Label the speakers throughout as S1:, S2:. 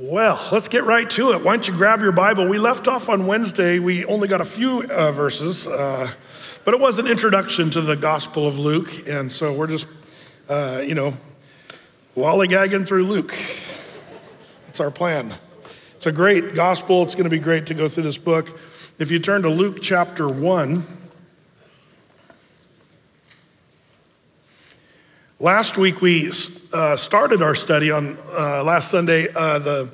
S1: Well, let's get right to it. Why don't you grab your Bible? We left off on Wednesday. We only got a few uh, verses, uh, but it was an introduction to the Gospel of Luke. And so we're just, uh, you know, lollygagging through Luke. That's our plan. It's a great gospel. It's going to be great to go through this book. If you turn to Luke chapter 1, Last week we uh, started our study on uh, last Sunday uh, the,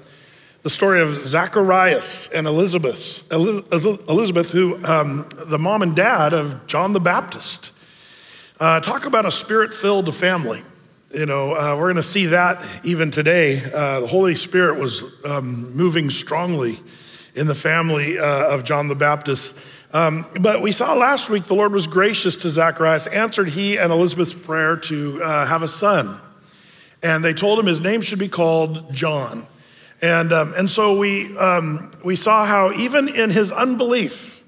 S1: the story of Zacharias and Elizabeth, Elizabeth, who um, the mom and dad of John the Baptist. Uh, talk about a spirit-filled family. You know, uh, we're going to see that even today. Uh, the Holy Spirit was um, moving strongly in the family of John the Baptist. Um, but we saw last week the Lord was gracious to Zacharias, answered he and Elizabeth's prayer to uh, have a son. And they told him his name should be called John. And, um, and so we, um, we saw how even in his unbelief,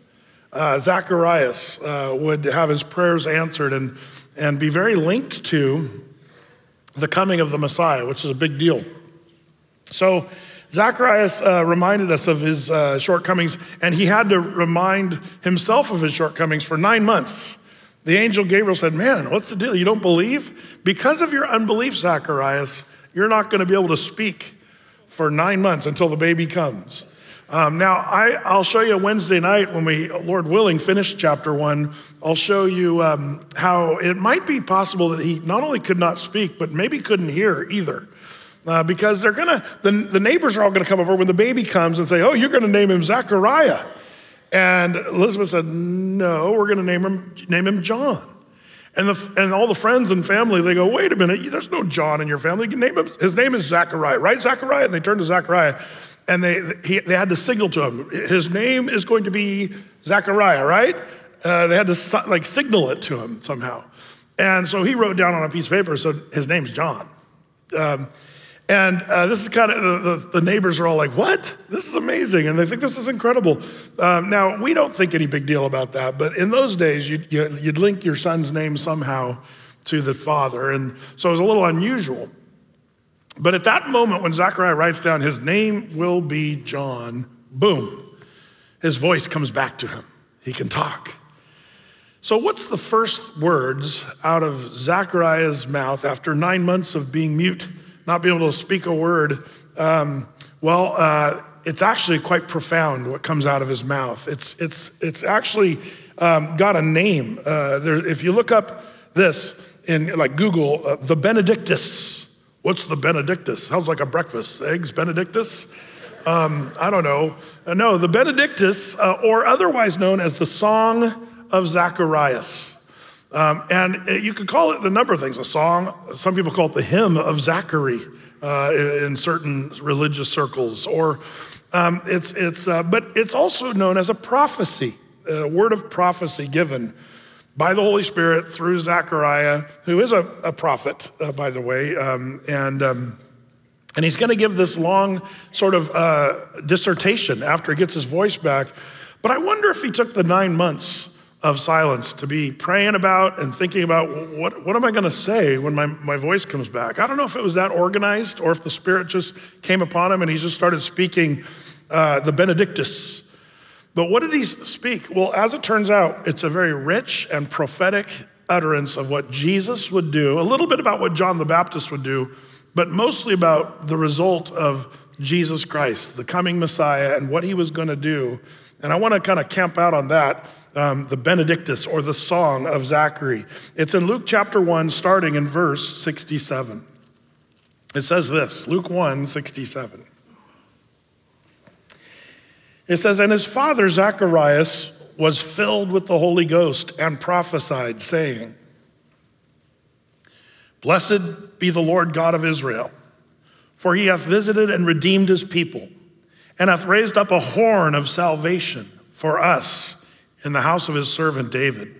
S1: uh, Zacharias uh, would have his prayers answered and, and be very linked to the coming of the Messiah, which is a big deal. So Zacharias uh, reminded us of his uh, shortcomings, and he had to remind himself of his shortcomings for nine months. The angel Gabriel said, Man, what's the deal? You don't believe? Because of your unbelief, Zacharias, you're not going to be able to speak for nine months until the baby comes. Um, now, I, will show you Wednesday night when we, Lord willing, finish chapter one. I'll show you um, how it might be possible that he not only could not speak, but maybe couldn't hear either uh, because they're gonna, the, the neighbors are all gonna come over when the baby comes and say, Oh, you're gonna name him Zachariah. And Elizabeth said, No, we're gonna name him, name him John. And, the, and all the friends and family, they go, Wait a minute, there's no John in your family. You name him, his name is Zachariah, right? Zachariah. And they turned to Zachariah and they, he, they had to signal to him, His name is going to be Zachariah, right? Uh, they had to like signal it to him somehow. And so he wrote down on a piece of paper, so his name's John. Um, and uh, this is kind of, the, the, neighbors are all like, what? This is amazing. And they think this is incredible. Um, now, we don't think any big deal about that, but in those days, you'd, you'd link your son's name somehow to the father. And so it was a little unusual. But at that moment, when Zechariah writes down, his name will be John, boom, his voice comes back to him. He can talk. So, what's the first words out of Zechariah's mouth after nine months of being mute? Not being able to speak a word, um, well, uh, it's actually quite profound what comes out of his mouth. It's, it's, it's actually um, got a name. Uh, there, if you look up this in like Google, uh, the Benedictus. What's the Benedictus? Sounds like a breakfast. Eggs Benedictus? Um, I don't know. Uh, no, the Benedictus, uh, or otherwise known as the Song of Zacharias. Um, and you could call it a number of things a song. Some people call it the hymn of Zachary uh, in certain religious circles. Or um, it's, it's, uh, but it's also known as a prophecy, a word of prophecy given by the Holy Spirit through Zechariah, who is a, a prophet, uh, by the way. Um, and, um, and he's going to give this long sort of uh, dissertation after he gets his voice back. But I wonder if he took the nine months of silence to be praying about and thinking about what, what am I going to say when my, my voice comes back. I don't know if it was that organized or if the Spirit just came upon him and he just started speaking uh, the Benedictus. But what did he speak? Well, as it turns out, it's a very rich and prophetic utterance of what Jesus would do, a little bit about what John the Baptist would do, but mostly about the result of Jesus Christ, the coming Messiah, and what he was going to do. And I want to kind of camp out on that um, the Benedictus or the Song of Zachary. It's in Luke chapter 1, starting in verse 67. It says this Luke 1 67. It says, And his father Zacharias was filled with the Holy Ghost and prophesied, saying, Blessed be the Lord God of Israel, for he hath visited and redeemed his people, and hath raised up a horn of salvation for us in the house of his servant David.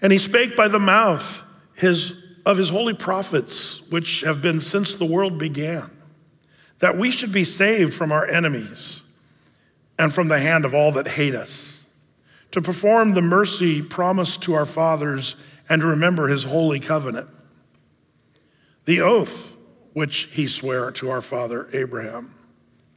S1: And he spake by the mouth his, of his holy prophets, which have been since the world began, that we should be saved from our enemies and from the hand of all that hate us, to perform the mercy promised to our fathers and to remember his holy covenant. The oath which he sware to our father Abraham,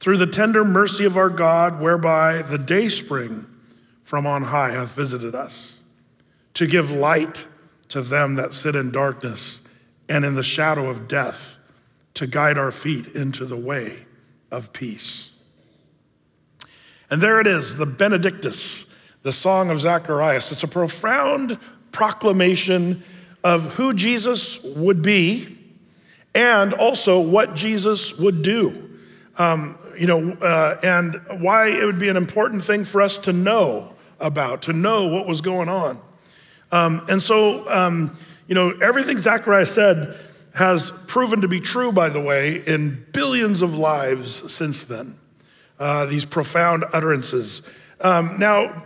S1: through the tender mercy of our God, whereby the dayspring from on high hath visited us, to give light to them that sit in darkness and in the shadow of death, to guide our feet into the way of peace. And there it is, the Benedictus, the song of Zacharias. It's a profound proclamation of who Jesus would be and also what Jesus would do. Um, you know, uh, and why it would be an important thing for us to know about, to know what was going on. Um, and so, um, you know, everything Zacharias said has proven to be true, by the way, in billions of lives since then. Uh, these profound utterances. Um, now,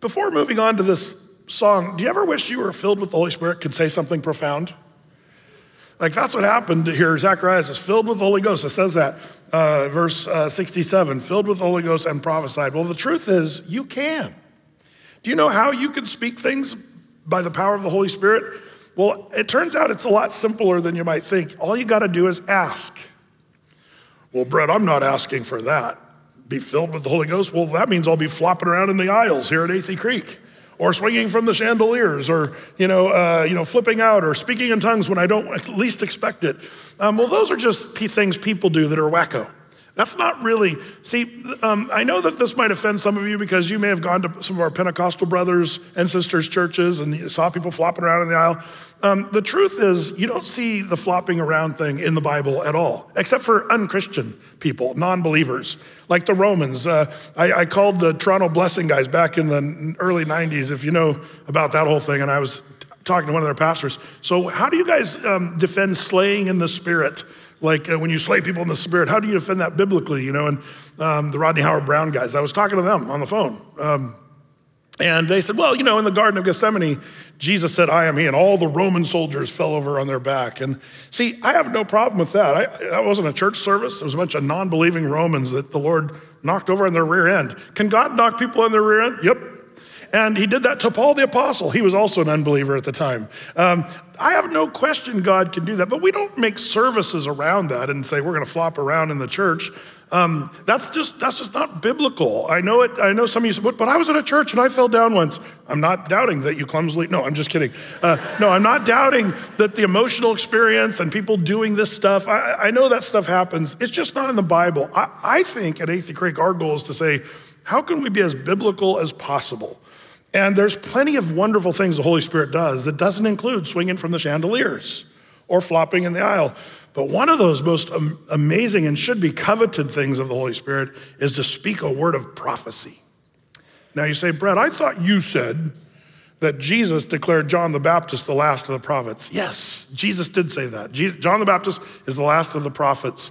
S1: before moving on to this song, do you ever wish you were filled with the Holy Spirit, could say something profound? Like that's what happened here. Zacharias is filled with the Holy Ghost. It says that, uh, verse uh, 67, filled with the Holy Ghost and prophesied. Well, the truth is, you can. Do you know how you can speak things by the power of the Holy Spirit? Well, it turns out it's a lot simpler than you might think. All you got to do is ask. Well, Brett, I'm not asking for that. Be filled with the Holy Ghost. Well, that means I'll be flopping around in the aisles here at Athey Creek or swinging from the chandeliers, or you know, uh, you know, flipping out, or speaking in tongues when I don't least expect it. Um, well, those are just things people do that are wacko. That's not really, see, um, I know that this might offend some of you because you may have gone to some of our Pentecostal brothers and sisters churches and saw people flopping around in the aisle. Um, the truth is, you don't see the flopping around thing in the Bible at all, except for unchristian people, non believers, like the Romans. Uh, I, I called the Toronto Blessing guys back in the early 90s, if you know about that whole thing, and I was talking to one of their pastors. So, how do you guys um, defend slaying in the spirit? Like uh, when you slay people in the spirit, how do you defend that biblically? You know, and um, the Rodney Howard-Browne guys, I was talking to them on the phone. Um, and they said, well, you know, in the Garden of Gethsemane, Jesus said, I am he, and all the Roman soldiers fell over on their back. And see, I have no problem with that. I, that wasn't a church service. It was a bunch of non believing Romans that the Lord knocked over on their rear end. Can God knock people on their rear end? Yep. And he did that to Paul the Apostle. He was also an unbeliever at the time. Um, I have no question God can do that, but we don't make services around that and say we're going to flop around in the church. Um, that's just that's just not biblical. I know it. I know some of you said, but, but I was at a church and I fell down once. I'm not doubting that you clumsily. No, I'm just kidding. Uh, no, I'm not doubting that the emotional experience and people doing this stuff. I, I know that stuff happens. It's just not in the Bible. I, I think at Athey Creek, our goal is to say, how can we be as biblical as possible? And there's plenty of wonderful things the Holy Spirit does that doesn't include swinging from the chandeliers or flopping in the aisle. But one of those most amazing and should be coveted things of the Holy Spirit is to speak a word of prophecy. Now you say, Brett, I thought you said that Jesus declared John the Baptist the last of the prophets. Yes, Jesus did say that. John the Baptist is the last of the prophets.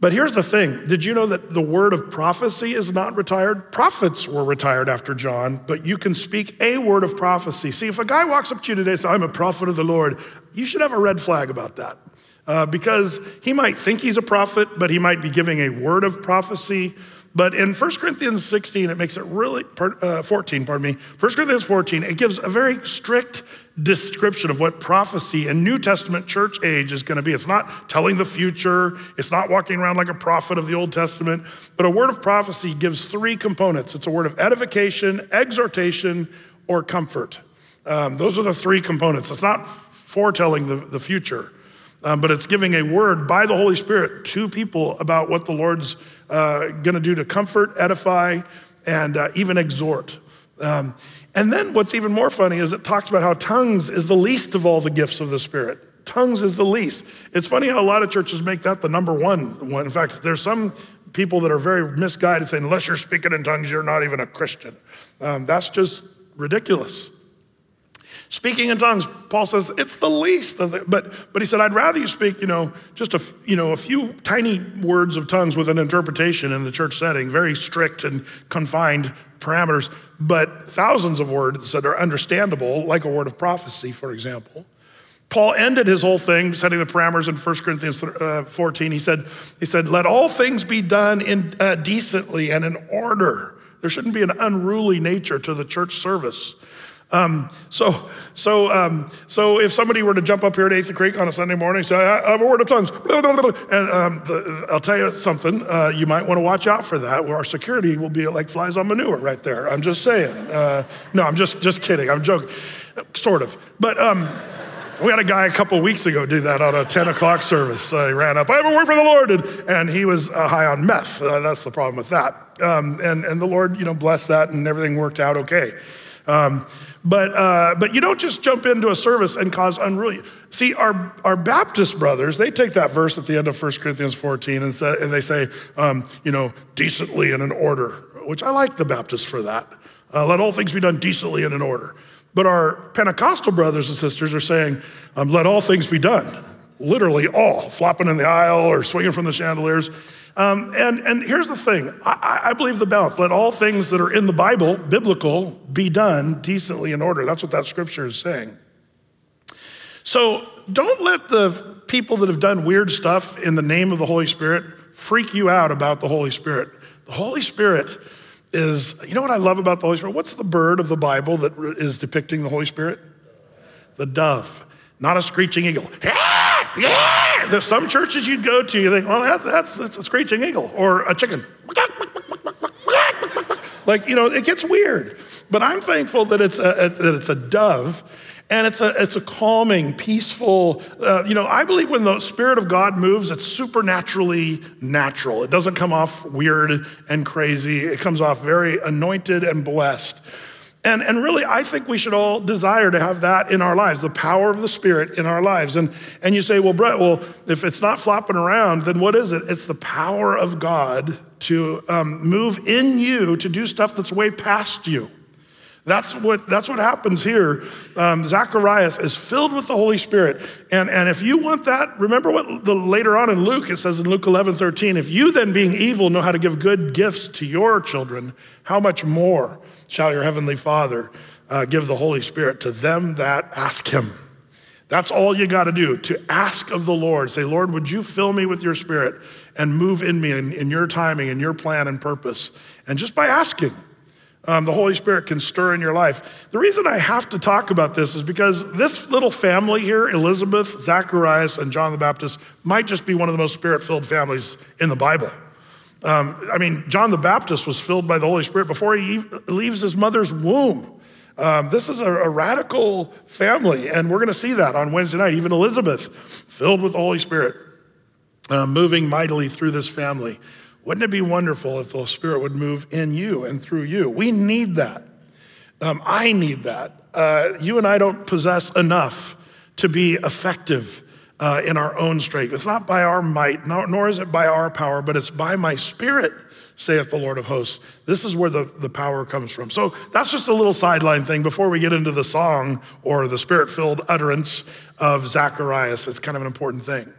S1: But here's the thing Did you know that the word of prophecy is not retired? Prophets were retired after John, but you can speak a word of prophecy. See, if a guy walks up to you today and says, I'm a prophet of the Lord, you should have a red flag about that. Uh, because he might think he's a prophet, but he might be giving a word of prophecy. But in 1 Corinthians 16, it makes it really, uh, 14, pardon me, 1 Corinthians 14, it gives a very strict description of what prophecy in New Testament church age is going to be. It's not telling the future, it's not walking around like a prophet of the Old Testament, but a word of prophecy gives three components it's a word of edification, exhortation, or comfort. Um, those are the three components. It's not foretelling the, the future. Um, but it's giving a word by the Holy Spirit to people about what the Lord's uh, going to do to comfort, edify, and uh, even exhort. Um, and then what's even more funny is it talks about how tongues is the least of all the gifts of the Spirit. Tongues is the least. It's funny how a lot of churches make that the number one one. In fact, there's some people that are very misguided saying, unless you're speaking in tongues, you're not even a Christian. Um, that's just ridiculous. Speaking in tongues, Paul says it's the least but but he said I'd rather you speak, you know, just a you know a few tiny words of tongues with an interpretation in the church setting, very strict and confined parameters, but thousands of words that are understandable, like a word of prophecy, for example. Paul ended his whole thing setting the parameters in 1 Corinthians uh, 14. He said, he said, let all things be done in, uh, decently and in order. There shouldn't be an unruly nature to the church service. Um, so, so, um, so if somebody were to jump up here at Athey Creek on a Sunday morning say, I have a word of tongues, and um, the, I'll tell you something, uh, you might want to watch out for that, our security will be like flies on manure right there. I'm just saying. Uh, no, I'm just, just kidding. I'm joking, sort of. But um, we had a guy a couple weeks ago do that on a 10 o'clock service. Uh, he ran up, I have a word for the Lord, and, and he was uh, high on meth. Uh, that's the problem with that. Um, and, and the Lord, you know, blessed that, and everything worked out okay. Um, but, uh, but you don't just jump into a service and cause unruly. See, our, our Baptist brothers, they take that verse at the end of 1 Corinthians 14 and, say, and they say, um, you know, decently and in order, which I like the Baptists for that. Uh, let all things be done decently and in order. But our Pentecostal brothers and sisters are saying, um, let all things be done, literally all, flopping in the aisle or swinging from the chandeliers. Um, and, and here's the thing I, I, believe the balance. Let all things that are in the Bible, biblical, be done decently in order. That's what that scripture is saying. So don't let the people that have done weird stuff in the name of the Holy Spirit freak you out about the Holy Spirit. The Holy Spirit is, you know what I love about the Holy Spirit? What's the bird of the Bible that is depicting the Holy Spirit? The dove, not a screeching eagle. Yeah, There's some churches you'd go to, you think, well, that's, that's, that's a screeching eagle or a chicken. Like, you know, it gets weird. But I'm thankful that it's a, that it's a dove and it's a, it's a calming, peaceful, uh, you know, I believe when the Spirit of God moves, it's supernaturally natural. It doesn't come off weird and crazy. It comes off very anointed and blessed. And, and really, I think we should all desire to have that in our lives, the power of the Spirit in our lives. And, and you say, well, Brett, well, if it's not flopping around, then what is it? It's the power of God to um, move in you to do stuff that's way past you. That's what, that's what happens here. Um, Zacharias is filled with the Holy Spirit. And, and if you want that, remember what the, later on in Luke, it says in Luke 11, 13, if you then being evil know how to give good gifts to your children, how much more shall your heavenly Father uh, give the Holy Spirit to them that ask him? That's all you got to do to ask of the Lord. Say, Lord, would you fill me with your spirit and move in me in, in your timing and your plan and purpose? And just by asking, um, the Holy Spirit can stir in your life. The reason I have to talk about this is because this little family here, Elizabeth, Zacharias, and John the Baptist, might just be one of the most spirit filled families in the Bible. Um, I mean, John the Baptist was filled by the Holy Spirit before he leaves his mother's womb. Um, this is a, a, radical family, and we're going to see that on Wednesday night. Even Elizabeth, filled with the Holy Spirit, uh, moving mightily through this family. Wouldn't it be wonderful if the Spirit would move in you and through you? We need that. Um, I need that. Uh, you and I don't possess enough to be effective uh, in our own strength. It's not by our might, nor, nor is it by our power, but it's by my Spirit, saith the Lord of hosts. This is where the, the power comes from. So that's just a little sideline thing before we get into the song or the spirit filled utterance of Zacharias. It's kind of an important thing.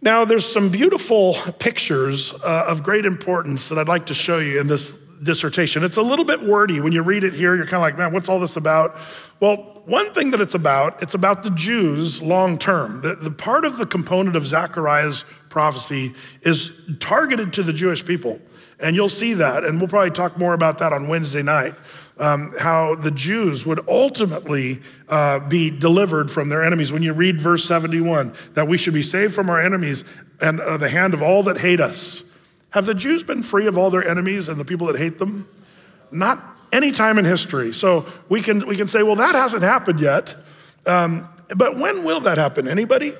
S1: Now, there's some beautiful pictures uh, of great importance that I'd like to show you in this dissertation. It's a little bit wordy. When you read it here, you're kind of like, man, what's all this about? Well, one thing that it's about, it's about the Jews long term. The, the part of the component of Zechariah's prophecy is targeted to the Jewish people. And you'll see that, and we'll probably talk more about that on Wednesday night um, how the Jews would ultimately uh, be delivered from their enemies. When you read verse 71, that we should be saved from our enemies and uh, the hand of all that hate us. Have the Jews been free of all their enemies and the people that hate them? Not any time in history. So we can, we can say, well, that hasn't happened yet. Um, but when will that happen? Anybody?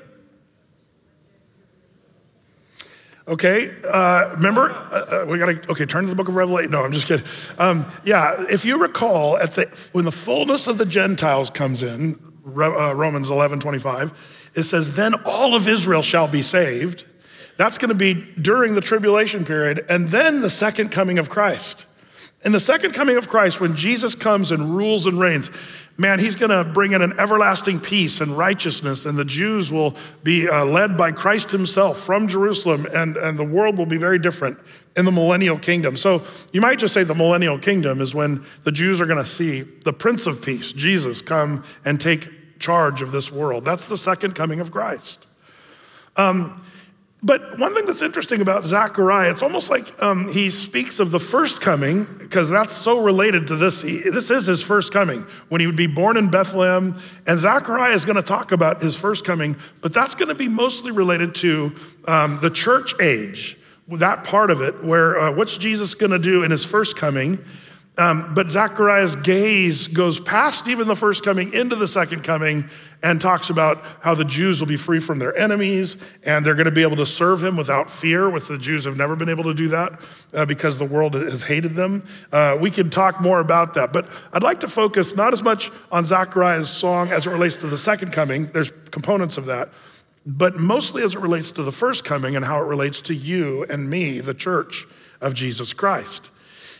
S1: Okay, uh, remember? Uh, uh we got to, okay, turn to the book of Revelation. No, I'm just kidding. Um, yeah, if you recall, at the, when the fullness of the Gentiles comes in, uh, Romans 11 25, it says, Then all of Israel shall be saved. That's going to be during the tribulation period, and then the second coming of Christ. In the second coming of Christ, when Jesus comes and rules and reigns, man, he's going to bring in an everlasting peace and righteousness, and the Jews will be uh, led by Christ himself from Jerusalem, and, and the world will be very different in the millennial kingdom. So you might just say the millennial kingdom is when the Jews are going to see the Prince of Peace, Jesus, come and take charge of this world. That's the second coming of Christ. Um, but one thing that's interesting about Zechariah, it's almost like um, he speaks of the first coming, because that's so related to this. He, this is his first coming, when he would be born in Bethlehem. And Zechariah is going to talk about his first coming, but that's going to be mostly related to um, the church age, that part of it, where uh, what's Jesus going to do in his first coming? Um, but Zechariah's gaze goes past even the first coming into the second coming and talks about how the Jews will be free from their enemies and they're going to be able to serve him without fear, with the Jews have never been able to do that uh, because the world has hated them. Uh, we could talk more about that, but I'd like to focus not as much on Zechariah's song as it relates to the second coming, there's components of that, but mostly as it relates to the first coming and how it relates to you and me, the church of Jesus Christ.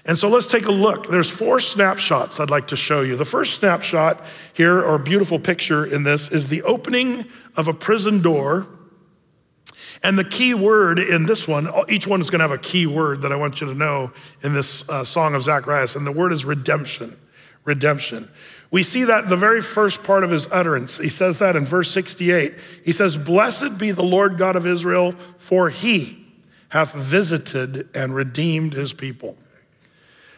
S1: And so let's take a look. There's four snapshots I'd like to show you. The first snapshot here, or beautiful picture in this, is the opening of a prison door. And the key word in this one, each one is going to have a key word that I want you to know in this uh, song of Zacharias, and the word is redemption. Redemption. We see that in the very first part of his utterance. He says that in verse 68. He says, Blessed be the Lord God of Israel, for he hath visited and redeemed his people.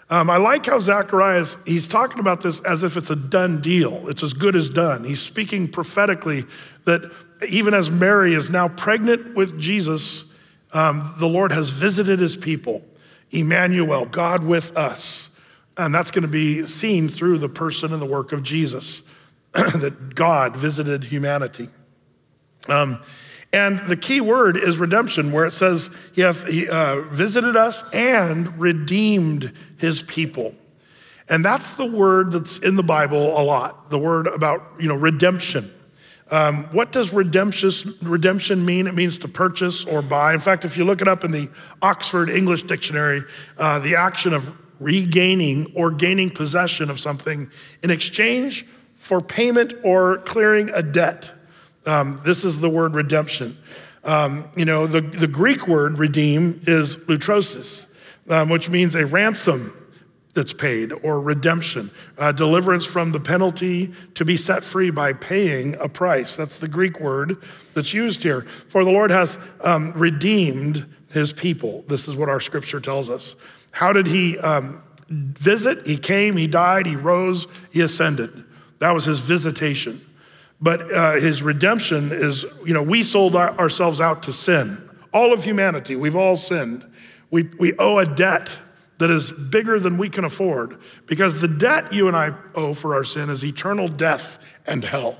S1: Um, I like how Zacharias, he's talking about this as if it's a done deal. It's as good as done. He's speaking prophetically that even as Mary is now pregnant with Jesus, um, the Lord has visited his people. Emmanuel, God with us. And that's going to be seen through the person and the work of Jesus, that God visited humanity. Um, and the key word is redemption, where it says he hath uh, visited us and redeemed his people. And that's the word that's in the Bible a lot, the word about, you know, redemption. Um, what does redemption, redemption mean? It means to purchase or buy. In fact, if you look it up in the Oxford English Dictionary, uh, the action of regaining or gaining possession of something in exchange for payment or clearing a debt. Um, this is the word redemption. Um, you know, the, the Greek word redeem is lutrosis, um, which means a ransom that's paid or redemption, uh, deliverance from the penalty to be set free by paying a price. That's the Greek word that's used here. For the Lord has um, redeemed his people. This is what our scripture tells us. How did he um, visit? He came, he died, he rose, he ascended. That was his visitation. But uh, his redemption is, you know, we sold our, ourselves out to sin. All of humanity, we've all sinned. We, we owe a debt that is bigger than we can afford because the debt you and I owe for our sin is eternal death and hell.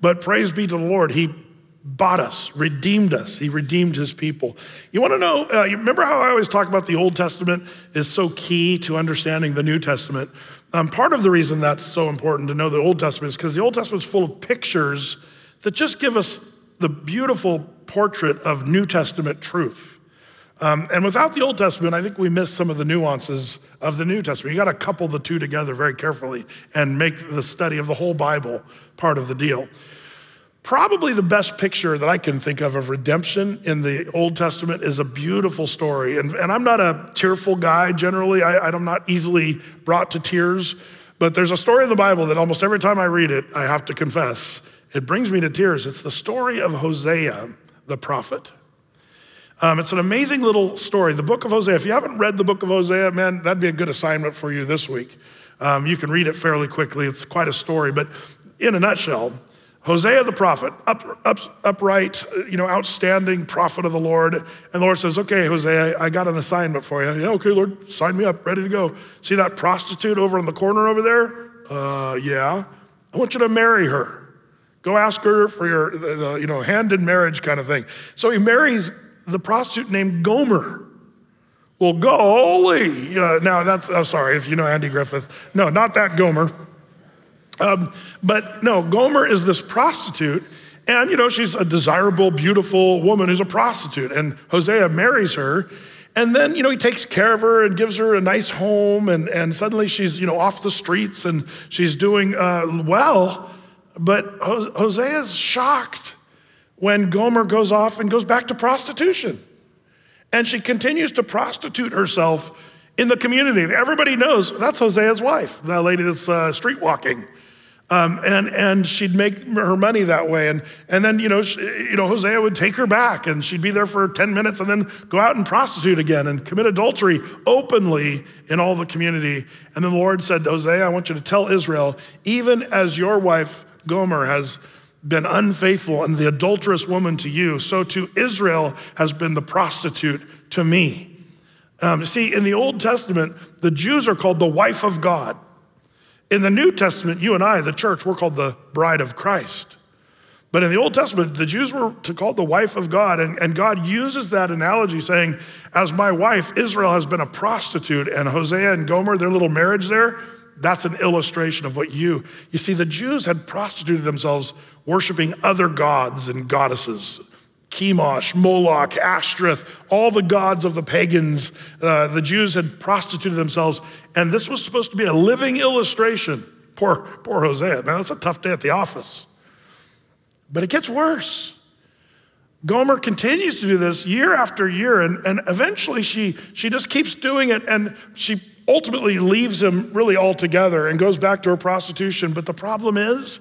S1: But praise be to the Lord, He bought us, redeemed us. He redeemed His people. You want to know, uh, you remember how I always talk about the Old Testament is so key to understanding the New Testament? Um, part of the reason that's so important to know the Old Testament is because the Old Testament is full of pictures that just give us the beautiful portrait of New Testament truth. Um, and without the Old Testament, I think we miss some of the nuances of the New Testament. You got to couple the two together very carefully and make the study of the whole Bible part of the deal. Probably the best picture that I can think of of redemption in the Old Testament is a beautiful story. And, and I'm not a tearful guy generally, I, I'm not easily brought to tears. But there's a story in the Bible that almost every time I read it, I have to confess, it brings me to tears. It's the story of Hosea, the prophet. Um, it's an amazing little story. The book of Hosea, if you haven't read the book of Hosea, man, that'd be a good assignment for you this week. Um, you can read it fairly quickly. It's quite a story. But in a nutshell, Hosea the prophet, up, up, upright, you know, outstanding prophet of the Lord. And the Lord says, Okay, Hosea, I got an assignment for you. Yeah, okay, Lord, sign me up, ready to go. See that prostitute over in the corner over there? Uh, yeah. I want you to marry her. Go ask her for your, you know, hand in marriage kind of thing. So he marries the prostitute named Gomer. Well, golly. Uh, now that's, I'm sorry if you know Andy Griffith. No, not that Gomer. Um, but no, Gomer is this prostitute, and you know, she's a desirable, beautiful woman who's a prostitute. And Hosea marries her, And then, you know, he takes care of her and gives her a nice home, and, and suddenly she's, you know, off the streets and she's doing uh, well. But Hosea is shocked when Gomer goes off and goes back to prostitution. And she continues to prostitute herself in the community. Everybody knows that's Hosea's wife, the lady that's uh, street walking. Um, and, and she'd make her money that way. And, and then, you know, she, you know, Hosea would take her back and she'd be there for 10 minutes and then go out and prostitute again and commit adultery openly in all the community. And then the Lord said, Hosea, I want you to tell Israel, even as your wife Gomer has been unfaithful and the adulterous woman to you, so too Israel has been the prostitute to me. Um, see, in the Old Testament, the Jews are called the wife of God. In the New Testament, you and I, the church, we're called the bride of Christ. But in the Old Testament, the Jews were to called the wife of God, and, and God uses that analogy saying, As my wife, Israel has been a prostitute, and Hosea and Gomer, their little marriage there, that's an illustration of what you. You see, the Jews had prostituted themselves worshiping other gods and goddesses. Chemosh, Moloch, Ashtoreth, all the gods of the pagans. Uh, the Jews had prostituted themselves, and this was supposed to be a living illustration. Poor, poor Hosea, man, that's a tough day at the office. But it gets worse. Gomer continues to do this year after year, and, and eventually she, she just keeps doing it, and she ultimately leaves him really altogether and goes back to her prostitution. But the problem is,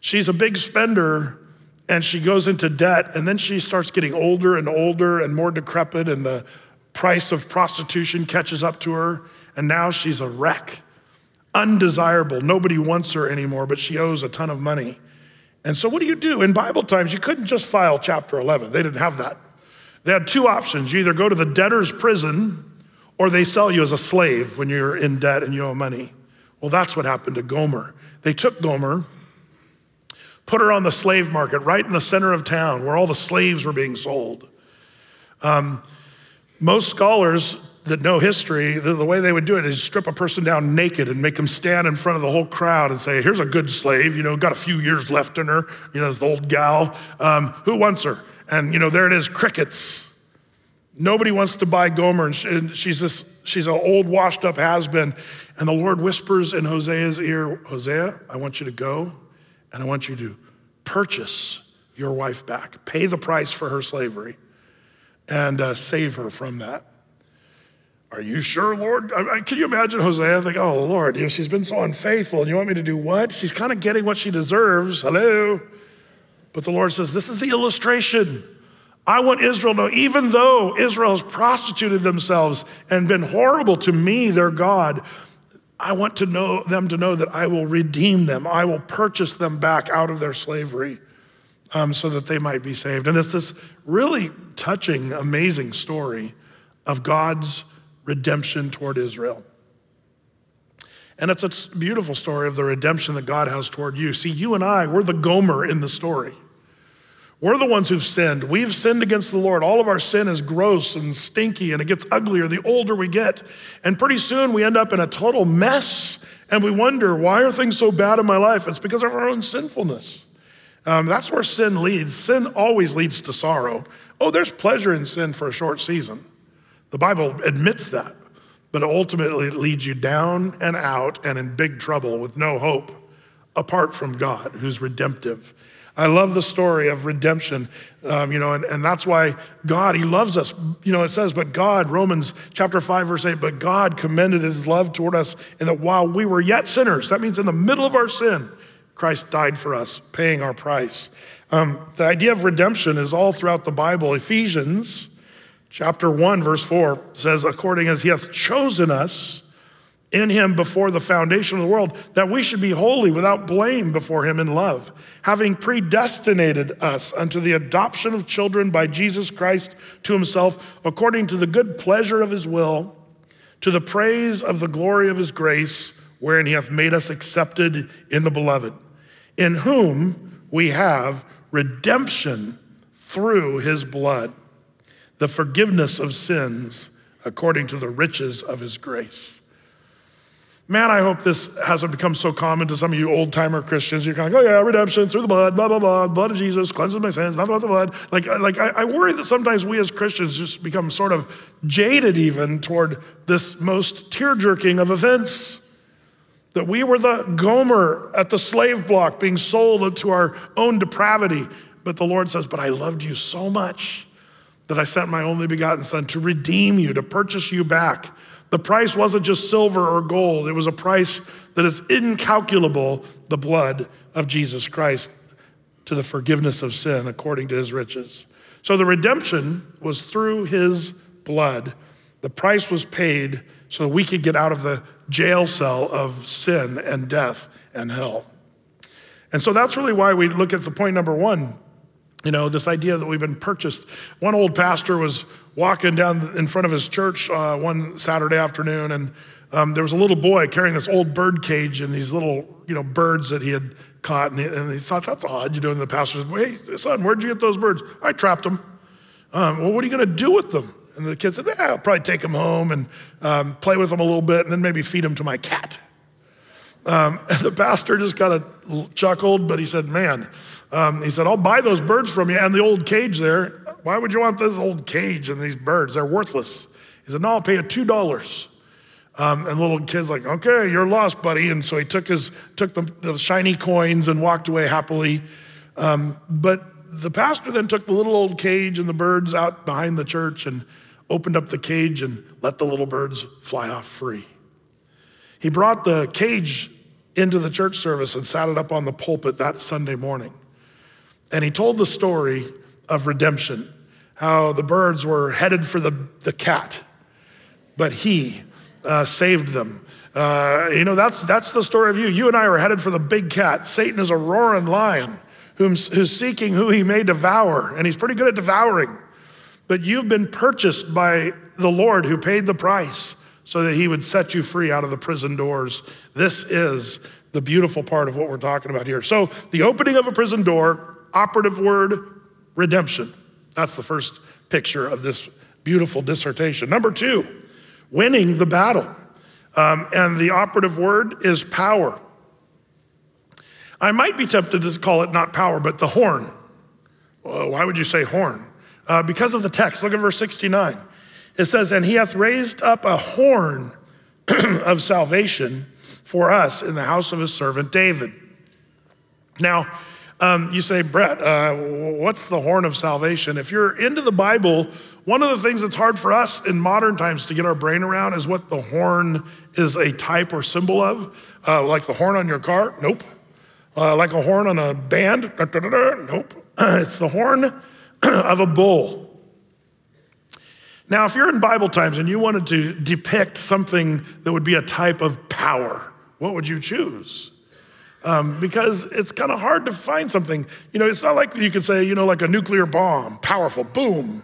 S1: she's a big spender and she goes into debt, and then she starts getting older and older and more decrepit, and the price of prostitution catches up to her, and now she's a wreck. Undesirable. Nobody wants her anymore, but she owes a ton of money. And so, what do you do? In Bible times, you couldn't just file chapter 11, they didn't have that. They had two options you either go to the debtor's prison, or they sell you as a slave when you're in debt and you owe money. Well, that's what happened to Gomer. They took Gomer put her on the slave market right in the center of town where all the slaves were being sold. Um, most scholars that know history, the, the, way they would do it is strip a person down naked and make them stand in front of the whole crowd and say, Here's a good slave, you know, got a few years left in her, you know, this old gal. Um, who wants her? And, you know, there it is crickets. Nobody wants to buy Gomer, and, she, and she's this, she's an old, washed up has been. And the Lord whispers in Hosea's ear, Hosea, I want you to go and I want you to purchase your wife back, pay the price for her slavery, and uh, save her from that. Are you sure, Lord? I, can you imagine Hosea think, oh, Lord, you know, she's been so unfaithful, and you want me to do what? She's kind of getting what she deserves. Hello? But the Lord says, this is the illustration. I want Israel to know, even though Israel has prostituted themselves and been horrible to me, their God, I want to know them to know that I will redeem them. I will purchase them back out of their slavery um, so that they might be saved. And it's this really touching, amazing story of God's redemption toward Israel. And it's a beautiful story of the redemption that God has toward you. See, you and I, we're the Gomer in the story. We're the ones who've sinned. We've sinned against the Lord. All of our sin is gross and stinky, and it gets uglier the older we get. And pretty soon we end up in a total mess, and we wonder, why are things so bad in my life? It's because of our own sinfulness. Um, that's where sin leads. Sin always leads to sorrow. Oh, there's pleasure in sin for a short season. The Bible admits that, but ultimately it leads you down and out and in big trouble with no hope apart from God, who's redemptive I love the story of redemption, um, you know, and, and that's why God, He loves us. You know, it says, but God, Romans chapter 5, verse 8, but God commended His love toward us in that while we were yet sinners, that means in the middle of our sin, Christ died for us, paying our price. Um, the idea of redemption is all throughout the Bible. Ephesians chapter 1, verse 4 says, according as He hath chosen us in him before the foundation of the world, that we should be holy without blame before him in love, having predestinated us unto the adoption of children by Jesus Christ to himself, according to the good pleasure of his will, to the praise of the glory of his grace, wherein he hath made us accepted in the beloved, in whom we have redemption through his blood, the forgiveness of sins according to the riches of his grace. Man, I hope this hasn't become so common to some of you old timer Christians. You're kind of like, oh yeah, redemption through the blood, blah, blah, blah, blood of Jesus cleanses my sins, nothing but the blood. Like, uh, like I, I worry that sometimes we as Christians just become sort of jaded even toward this most tear jerking of events. That we were the Gomer at the slave block being sold to our own depravity. But the Lord says, But I loved you so much that I sent my only begotten Son to redeem you, to purchase you back the price wasn't just silver or gold, it was a price that is incalculable the blood of Jesus Christ to the forgiveness of sin according to his riches. So the redemption was through his blood. The price was paid so we could get out of the jail cell of sin and death and hell. And so that's really why we look at the point number one you know, this idea that we've been purchased. One old pastor was walking down in front of his church uh, one Saturday afternoon, and um, there was a little boy carrying this old bird cage and these little, you know, birds that he had caught. And he, and he thought, that's odd. You know, and the pastor said, hey, son, where'd you get those birds? I trapped them. Um, well, what are you going to do with them? And the kid said, I'll probably take them home and um, play with them a little bit and then maybe feed them to my cat. Um, the pastor just kind of chuckled, but he said, man, um, he said, I'll buy those birds from you and the old cage there. Why would you want this old cage and these birds? They're worthless. He said, No, I'll pay you $2. Um, and the little kid's like, okay, you're lost, buddy. And so he took his took the, the shiny coins and walked away happily. Um, but the pastor then took the little old cage and the birds out behind the church and opened up the cage and let the little birds fly off free. He brought the cage into the church service and sat it up on the pulpit that Sunday morning. And he told the story of redemption, how the birds were headed for the, the cat, but he uh, saved them. Uh, you know, that's, that's the story of you. You and I are headed for the big cat. Satan is a roaring lion who's, who's seeking who he may devour, and he's pretty good at devouring. But you've been purchased by the Lord who paid the price so that he would set you free out of the prison doors. This is the beautiful part of what we're talking about here. So, the opening of a prison door operative word, redemption. That's the first picture of this beautiful dissertation. Number two, winning the battle. Um, and the operative word is power. I might be tempted to call it not power, but the horn. Well, why would you say horn? Uh, because of the text. Look at verse 69. It says, And he hath raised up a horn of salvation for us in the house of his servant David. Now, um, you say, Brett, uh, what's the horn of salvation? If you're into the Bible, one of the things that's hard for us in modern times to get our brain around is what the horn is a type or symbol of. Uh, like the horn on your car? Nope. Uh, like a horn on a band? Nope. it's the horn of a bull. Now, if you're in Bible times and you wanted to depict something that would be a type of power, what would you choose? um, because it's kind of hard to find something. You know, it's not like you could say, you know, like a nuclear bomb, powerful, boom.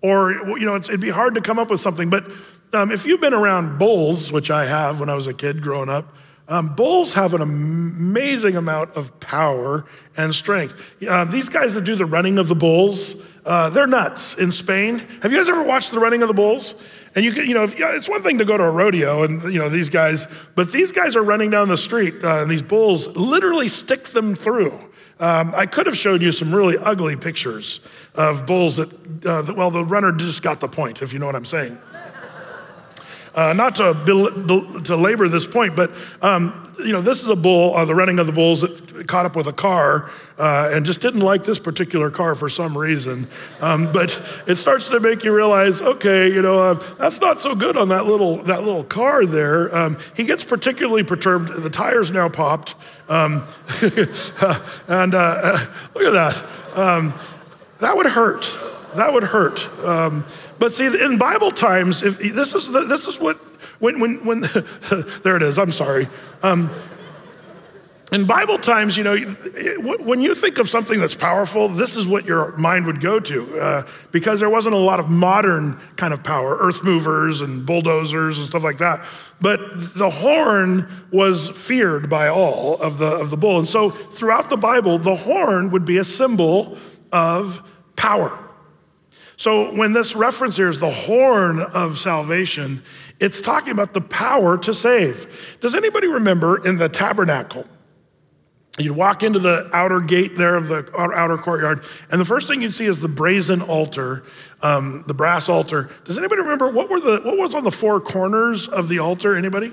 S1: Or, you know, it'd be hard to come up with something. But um, if you've been around bulls, which I have when I was a kid growing up, um, bulls have an amazing amount of power and strength. Uh, these guys that do the running of the bulls, uh, they're nuts in Spain. Have you guys ever watched the running of the bulls? And you, can, you know, if, it's one thing to go to a rodeo and, you know, these guys, but these guys are running down the street uh, and these bulls literally stick them through. Um, I could have showed you some really ugly pictures of bulls that, uh, that, well, the runner just got the point, if you know what I'm saying. Uh, not to, bel- bel- to labor this point, but um, you know, this is a bull, uh, the running of the bulls that caught up with a car uh, and just didn't like this particular car for some reason. Um, but it starts to make you realize, okay, you know, uh, that's not so good on that little that little car there. Um, he gets particularly perturbed. The tires now popped, um, and uh, uh, look at that. Um, that would hurt. That would hurt. But see, in Bible times, if this is the, this is what when when when there it is. I'm sorry. Um, in Bible times, you know, when you think of something that's powerful, this is what your mind would go to, uh, because there wasn't a lot of modern kind of power, earth movers and bulldozers and stuff like that. But the horn was feared by all of the of the bull, and so throughout the Bible, the horn would be a symbol of power. So when this reference here is the horn of salvation, it's talking about the power to save. Does anybody remember in the tabernacle? You'd walk into the outer gate there of the outer courtyard, and the first thing you'd see is the brazen altar, um, the brass altar. Does anybody remember what were the what was on the four corners of the altar? Anybody?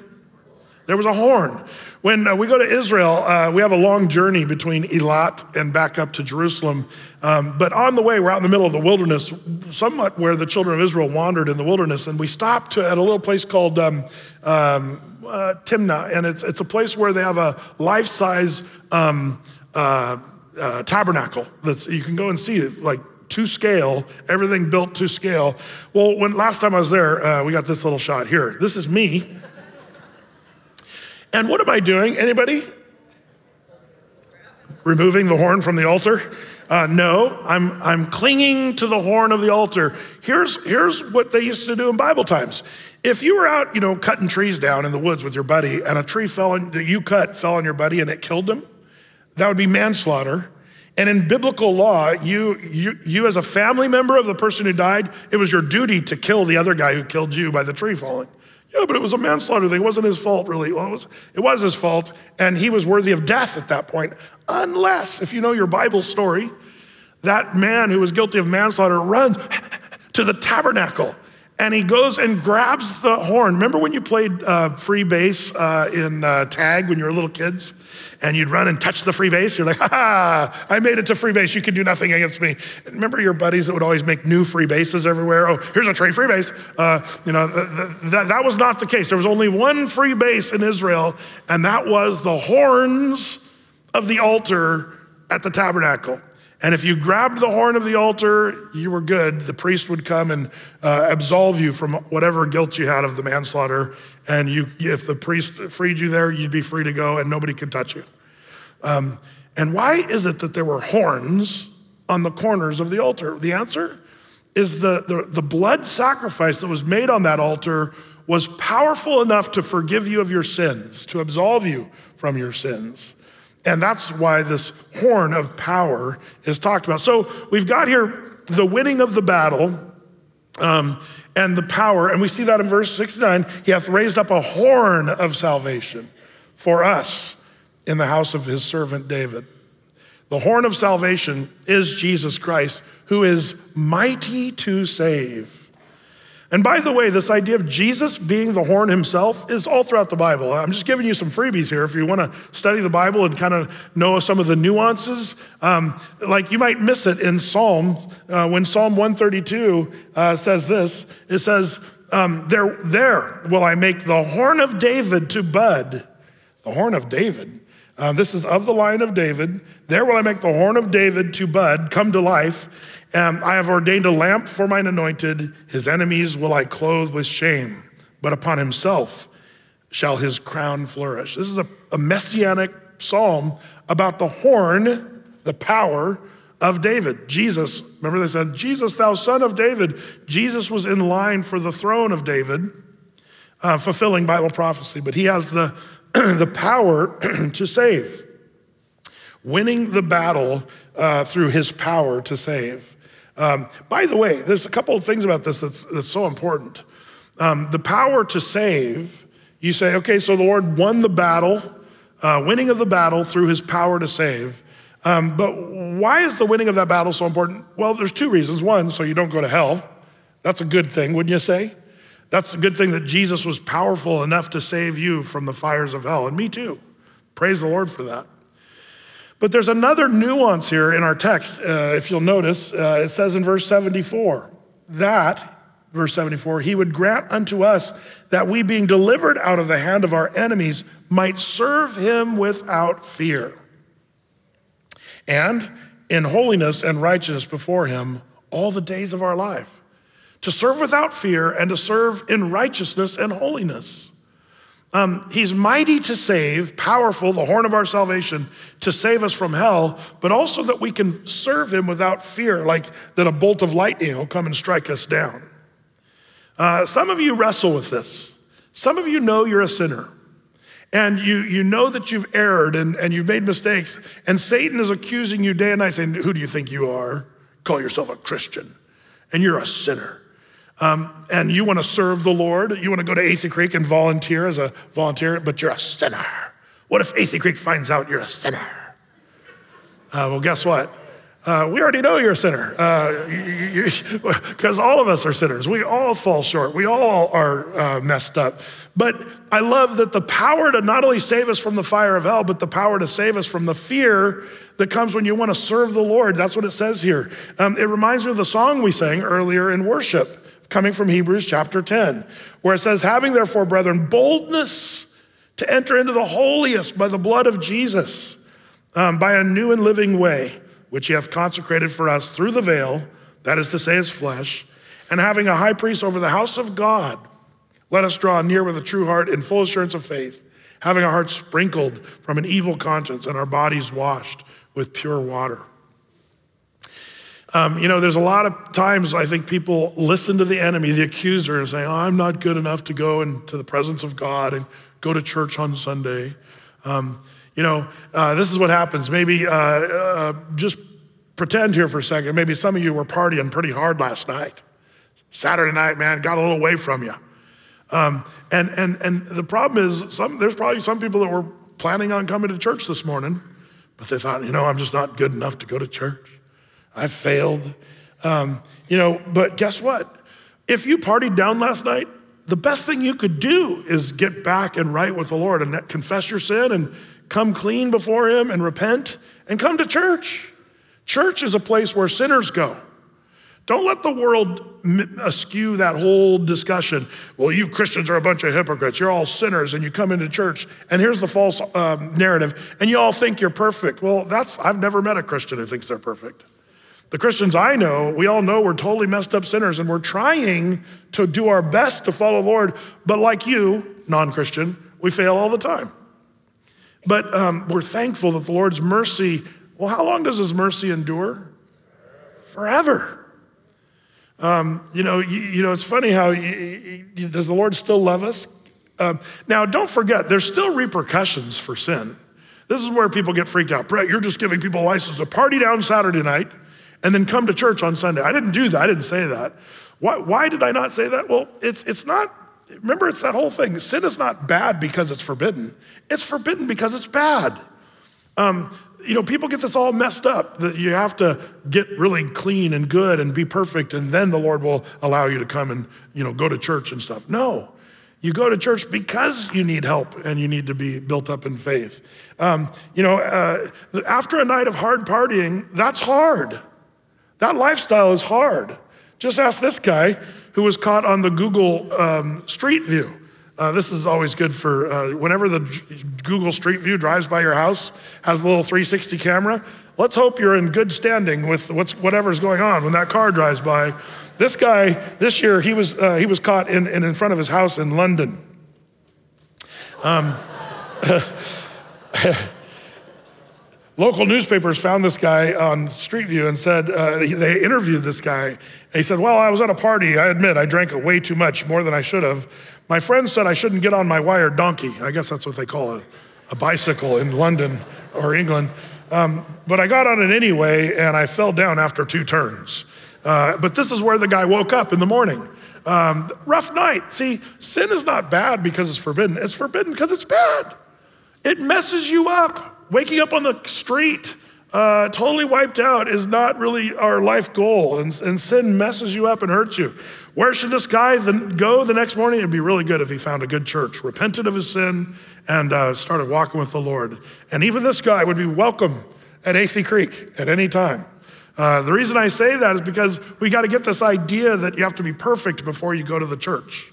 S1: There was a horn. When uh, we go to Israel, uh, we have a long journey between Eilat and back up to Jerusalem. Um, but on the way, we're out in the middle of the wilderness, somewhat where the children of Israel wandered in the wilderness. And we stopped to, at a little place called um, um, uh, Timnah. And it's, it's a place where they have a life size um, uh, uh, tabernacle that's you can go and see it, like to scale, everything built to scale. Well, when last time I was there, uh, we got this little shot here. This is me and what am I doing? Anybody? Removing the horn from the altar? Uh, no, I'm, I'm clinging to the horn of the altar. Here's, here's what they used to do in Bible times. If you were out, you know, cutting trees down in the woods with your buddy and a tree fell on, that you cut fell on your buddy and it killed him, that would be manslaughter. And in biblical law, you, you, you as a family member of the person who died, it was your duty to kill the other guy who killed you by the tree falling. Yeah, but it was a manslaughter thing. It wasn't his fault, really. Well, it was, it was his fault, and he was worthy of death at that point. Unless, if you know your Bible story, that man who was guilty of manslaughter runs to the tabernacle and he goes and grabs the horn. Remember when you played uh, free base uh, in uh, tag when you were little kids? And you'd run and touch the free base? You're like, ha ha, I made it to free base. You can do nothing against me. And remember your buddies that would always make new free bases everywhere? Oh, here's a tree free base. Uh, you know, th- that, that was not the case. There was only one free base in Israel, and that was the horns of the altar at the tabernacle. And if you grabbed the horn of the altar, you were good. The priest would come and uh, absolve you from whatever guilt you had of the manslaughter. And you, if the priest freed you there, you'd be free to go and nobody could touch you. Um, and why is it that there were horns on the corners of the altar? The answer is the, the, the blood sacrifice that was made on that altar was powerful enough to forgive you of your sins, to absolve you from your sins. And that's why this horn of power is talked about. So we've got here the winning of the battle um, and the power. And we see that in verse 69. He hath raised up a horn of salvation for us in the house of his servant David. The horn of salvation is Jesus Christ, who is mighty to save. And by the way, this idea of Jesus being the horn himself is all throughout the Bible. I'm just giving you some freebies here if you want to study the Bible and kind of know some of the nuances. Um, like you might miss it in Psalm, uh, when Psalm 132 uh, says this it says, um, there, there will I make the horn of David to bud. The horn of David. Um, this is of the line of David. There will I make the horn of David to bud, come to life. Um, I have ordained a lamp for mine anointed. His enemies will I clothe with shame, but upon himself shall his crown flourish. This is a, a messianic psalm about the horn, the power of David. Jesus, remember they said, Jesus, thou son of David. Jesus was in line for the throne of David, uh, fulfilling Bible prophecy, but he has the, the power to save, winning the battle uh, through his power to save. Um, by the way, there's a couple of things about this that's, that's so important. Um, the power to save, you say, okay, so the Lord won the battle, uh, winning of the battle through his power to save. Um, but why is the winning of that battle so important? Well, there's two reasons. One, so you don't go to hell. That's a good thing, wouldn't you say? That's a good thing that Jesus was powerful enough to save you from the fires of hell, and me too. Praise the Lord for that. But there's another nuance here in our text. Uh, if you'll notice, uh, it says in verse 74 that, verse 74, he would grant unto us that we, being delivered out of the hand of our enemies, might serve him without fear. And in holiness and righteousness before him all the days of our life. To serve without fear and to serve in righteousness and holiness. Um, he's mighty to save, powerful, the horn of our salvation, to save us from hell, but also that we can serve him without fear, like that a bolt of lightning will come and strike us down. Uh, some of you wrestle with this. Some of you know you're a sinner. And you, you know that you've erred and, and you've made mistakes. And Satan is accusing you day and night, saying, Who do you think you are? Call yourself a Christian. and you're a sinner. Um, and you want to serve the Lord, you want to go to Athey Creek and volunteer as a volunteer, but you're a sinner. What if Athey Creek finds out you're a sinner? Uh, well, guess what? Uh, we already know you're a sinner because uh, all of us are sinners. We all fall short. We all are uh, messed up. But I love that the power to not only save us from the fire of hell, but the power to save us from the fear that comes when you want to serve the Lord. That's what it says here. Um, it reminds me of the song we sang earlier in worship, coming from Hebrews chapter 10, where it says, Having therefore, brethren, boldness to enter into the holiest by the blood of Jesus, um, by a new and living way which he hath consecrated for us through the veil, that is to say, his flesh, and having a high priest over the house of God, let us draw near with a true heart in full assurance of faith, having our hearts sprinkled from an evil conscience and our bodies washed with pure water. Um, you know, there's a lot of times I think people listen to the enemy, the accuser, and say, oh, I'm not good enough to go into the presence of God and go to church on Sunday. Um, you know, uh, this is what happens. Maybe uh, uh, just pretend here for a second. Maybe some of you were partying pretty hard last night. Saturday night, man, got a little away from you. Um, and, and, and the problem is, some, there's probably some people that were planning on coming to church this morning, but they thought, you know, I'm just not good enough to go to church. I failed. Um, you know, but guess what? If you partied down last night, the best thing you could do is get back and right with the Lord and confess your sin and come clean before Him and repent and come to church. Church is a place where sinners go. Don't let the world askew that whole discussion. Well, you Christians are a bunch of hypocrites. You're all sinners, and you come into church, and here's the false um, narrative, and you all think you're perfect. Well, that's, I've never met a Christian who thinks they're perfect. The Christians I know, we all know we're totally messed up sinners, and we're trying to do our best to follow the Lord, but like you, non Christian, we fail all the time. But um, we're thankful that the Lord's mercy, well, how long does his mercy endure? Forever. Um, you know, you, you, know, it's funny how you, you, does the Lord still love us? Um, now, don't forget, there's still repercussions for sin. This is where people get freaked out. Brett, you're just giving people a license to party down Saturday night and then come to church on Sunday. I didn't do that. I didn't say that. Why, why did I not say that? Well, it's, it's not remember, it's that whole thing. Sin is not bad because it's forbidden, it's forbidden because it's bad. Um, you know, people get this all messed up that you have to get really clean and good and be perfect, and then the Lord will allow you to come and, you know, go to church and stuff. No, you go to church because you need help and you need to be built up in faith. Um, you know, uh, after a night of hard partying, that's hard. That lifestyle is hard. Just ask this guy who was caught on the Google um, Street View. Uh, this is always good for uh, whenever the Google Street View drives by your house, has a little 360 camera. Let's hope you're in good standing with what's, whatever's going on when that car drives by. This guy, this year, he was, uh, he was caught in, in, in front of his house in London. Um, local newspapers found this guy on Street View and said, uh, they interviewed this guy, he said, Well, I was at a party. I admit I drank way too much, more than I should have. My friend said I shouldn't get on my wired donkey. I guess that's what they call a, a bicycle in London or England. Um, but I got on it anyway, and I fell down after two turns. Uh, but this is where the guy woke up in the morning. Um, rough night. See, sin is not bad because it's forbidden, it's forbidden because it's bad. It messes you up. Waking up on the street, uh, totally wiped out is not really our life goal, and, and sin messes you up and hurts you. Where should this guy then go the next morning? It'd be really good if he found a good church, repented of his sin, and uh, started walking with the Lord. And even this guy would be welcome at Athey Creek at any time. Uh, the reason I say that is because we got to get this idea that you have to be perfect before you go to the church.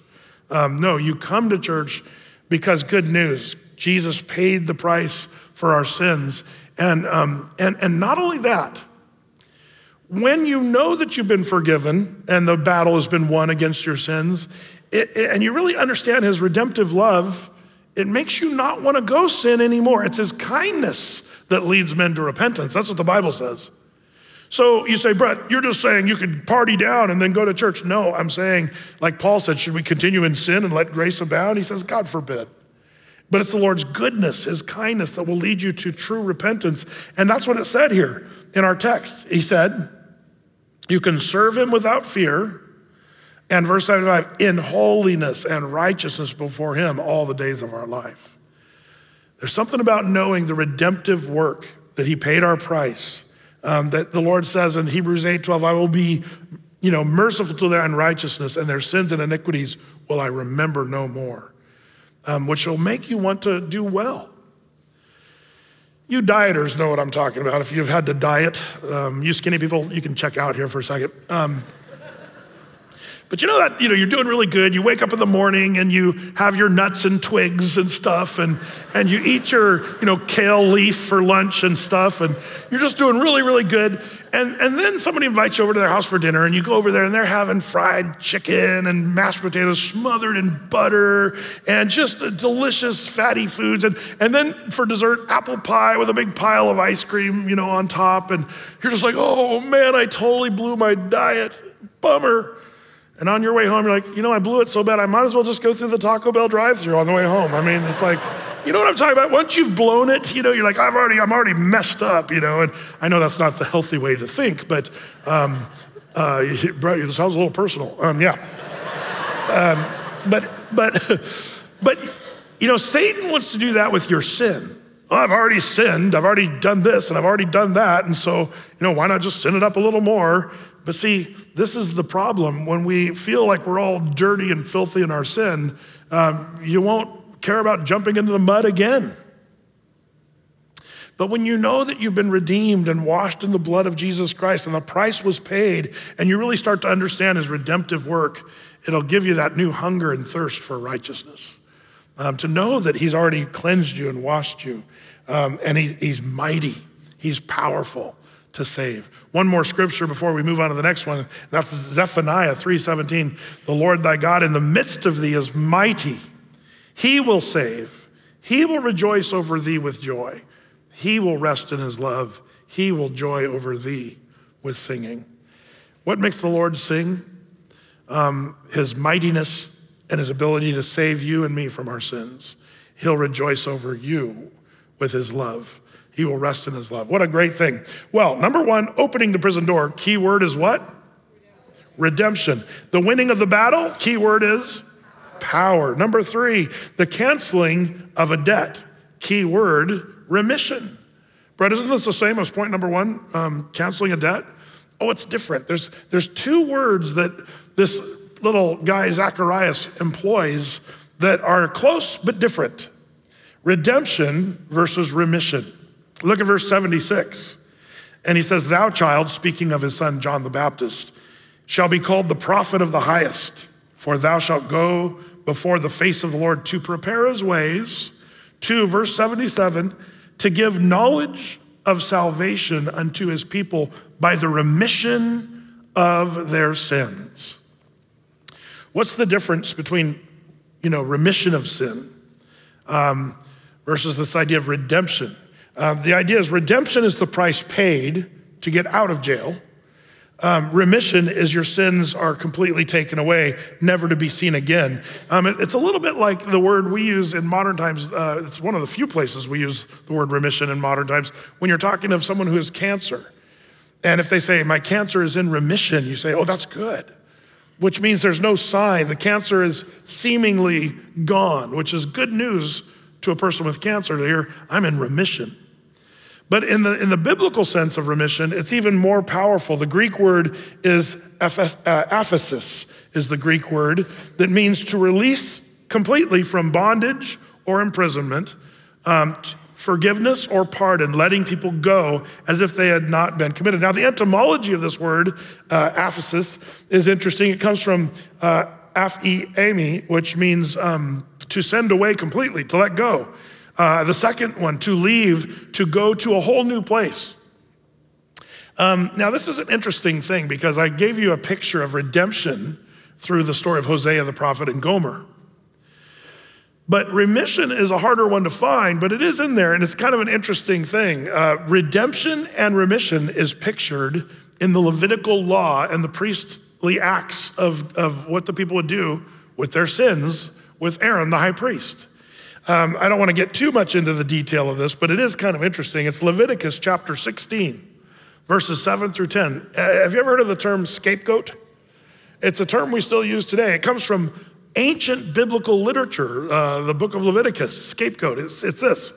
S1: Um, no, you come to church because good news Jesus paid the price for our sins and, um, and, and not only that, when you know that you've been forgiven and the battle has been won against your sins, it, it, and you really understand his redemptive love, it makes you not want to go sin anymore. It's his kindness that leads men to repentance. That's what the Bible says. So you say, Brett, you're just saying you could party down and then go to church. No, I'm saying, like Paul said, should we continue in sin and let grace abound? He says, God forbid. But it's the Lord's goodness, His kindness that will lead you to true repentance. And that's what it said here in our text. He said, You can serve him without fear. And verse 75, in holiness and righteousness before him all the days of our life. There's something about knowing the redemptive work that he paid our price. Um, that the Lord says in Hebrews 8 12, I will be you know, merciful to their unrighteousness and their sins and iniquities will I remember no more, um, which will make you want to do well. You dieters know what I'm talking about. If you've had to diet, um, you skinny people, you can check out here for a second. Um, but you know that, you know, you're doing really good. You wake up in the morning and you have your nuts and twigs and stuff, and, and you eat your, you know, kale leaf for lunch and stuff, and you're just doing really, really good. And, and then somebody invites you over to their house for dinner, and you go over there and they're having fried chicken and mashed potatoes smothered in butter and just the delicious fatty foods. And, and then for dessert, apple pie with a big pile of ice cream, you know, on top. And you're just like, oh man, I totally blew my diet. Bummer. And on your way home, you're like, you know, I blew it so bad, I might as well just go through the Taco Bell drive through on the way home. I mean, it's like, you know what I'm talking about? Once you've blown it, you know, you're like, I've already, I'm already messed up, you know. And I know that's not the healthy way to think, but um, uh, it sounds a little personal. Um, yeah. Um, but, but, but, you know, Satan wants to do that with your sin. Well, I've already sinned. I've already done this and I've already done that. And so, you know, why not just sin it up a little more? But see, this is the problem. When we feel like we're all dirty and filthy in our sin, um, you won't care about jumping into the mud again. But when you know that you've been redeemed and washed in the blood of Jesus Christ and the price was paid, and you really start to understand his redemptive work, it'll give you that new hunger and thirst for righteousness. Um, to know that he's already cleansed you and washed you, um, and he, he's mighty, he's powerful to save. One more scripture before we move on to the next one. That's Zephaniah 3:17. The Lord thy God in the midst of thee is mighty. He will save. He will rejoice over thee with joy. He will rest in his love. He will joy over thee with singing. What makes the Lord sing? Um, his mightiness and his ability to save you and me from our sins. He'll rejoice over you with his love. He will rest in his love. What a great thing. Well, number one, opening the prison door. Key word is what? Redemption. The winning of the battle. Key word is power. Number three, the canceling of a debt. Key word remission. Brett, isn't this the same as point number one, um, canceling a debt? Oh, it's different. There's, there's two words that this little guy, Zacharias, employs that are close but different redemption versus remission. Look at verse 76. And he says, Thou, child, speaking of his son John the Baptist, shall be called the prophet of the highest, for thou shalt go before the face of the Lord to prepare his ways. To, verse 77, to give knowledge of salvation unto his people by the remission of their sins. What's the difference between, you know, remission of sin um, versus this idea of redemption? Um, the idea is redemption is the price paid to get out of jail. Um, remission is your sins are completely taken away, never to be seen again. Um, it, it's a little bit like the word we use in modern times. Uh, it's one of the few places we use the word remission in modern times when you're talking of someone who has cancer. And if they say, My cancer is in remission, you say, Oh, that's good, which means there's no sign. The cancer is seemingly gone, which is good news to a person with cancer to hear, I'm in remission. But in the, in the biblical sense of remission, it's even more powerful. The Greek word is uh, aphesis, is the Greek word that means to release completely from bondage or imprisonment, um, forgiveness or pardon, letting people go as if they had not been committed. Now, the etymology of this word, uh, aphesis, is interesting. It comes from uh, which means um, to send away completely, to let go. Uh, the second one, to leave, to go to a whole new place. Um, now, this is an interesting thing because I gave you a picture of redemption through the story of Hosea the prophet and Gomer. But remission is a harder one to find, but it is in there, and it's kind of an interesting thing. Uh, redemption and remission is pictured in the Levitical law and the priestly acts of, of what the people would do with their sins with Aaron, the high priest. Um, I don't want to get too much into the detail of this, but it is kind of interesting. It's Leviticus chapter 16. verses 7 through 10. Uh, have you ever heard of the term scapegoat? It's a term we still use today. It comes from ancient biblical literature, uh, the book of Leviticus, scapegoat. It's, it's this.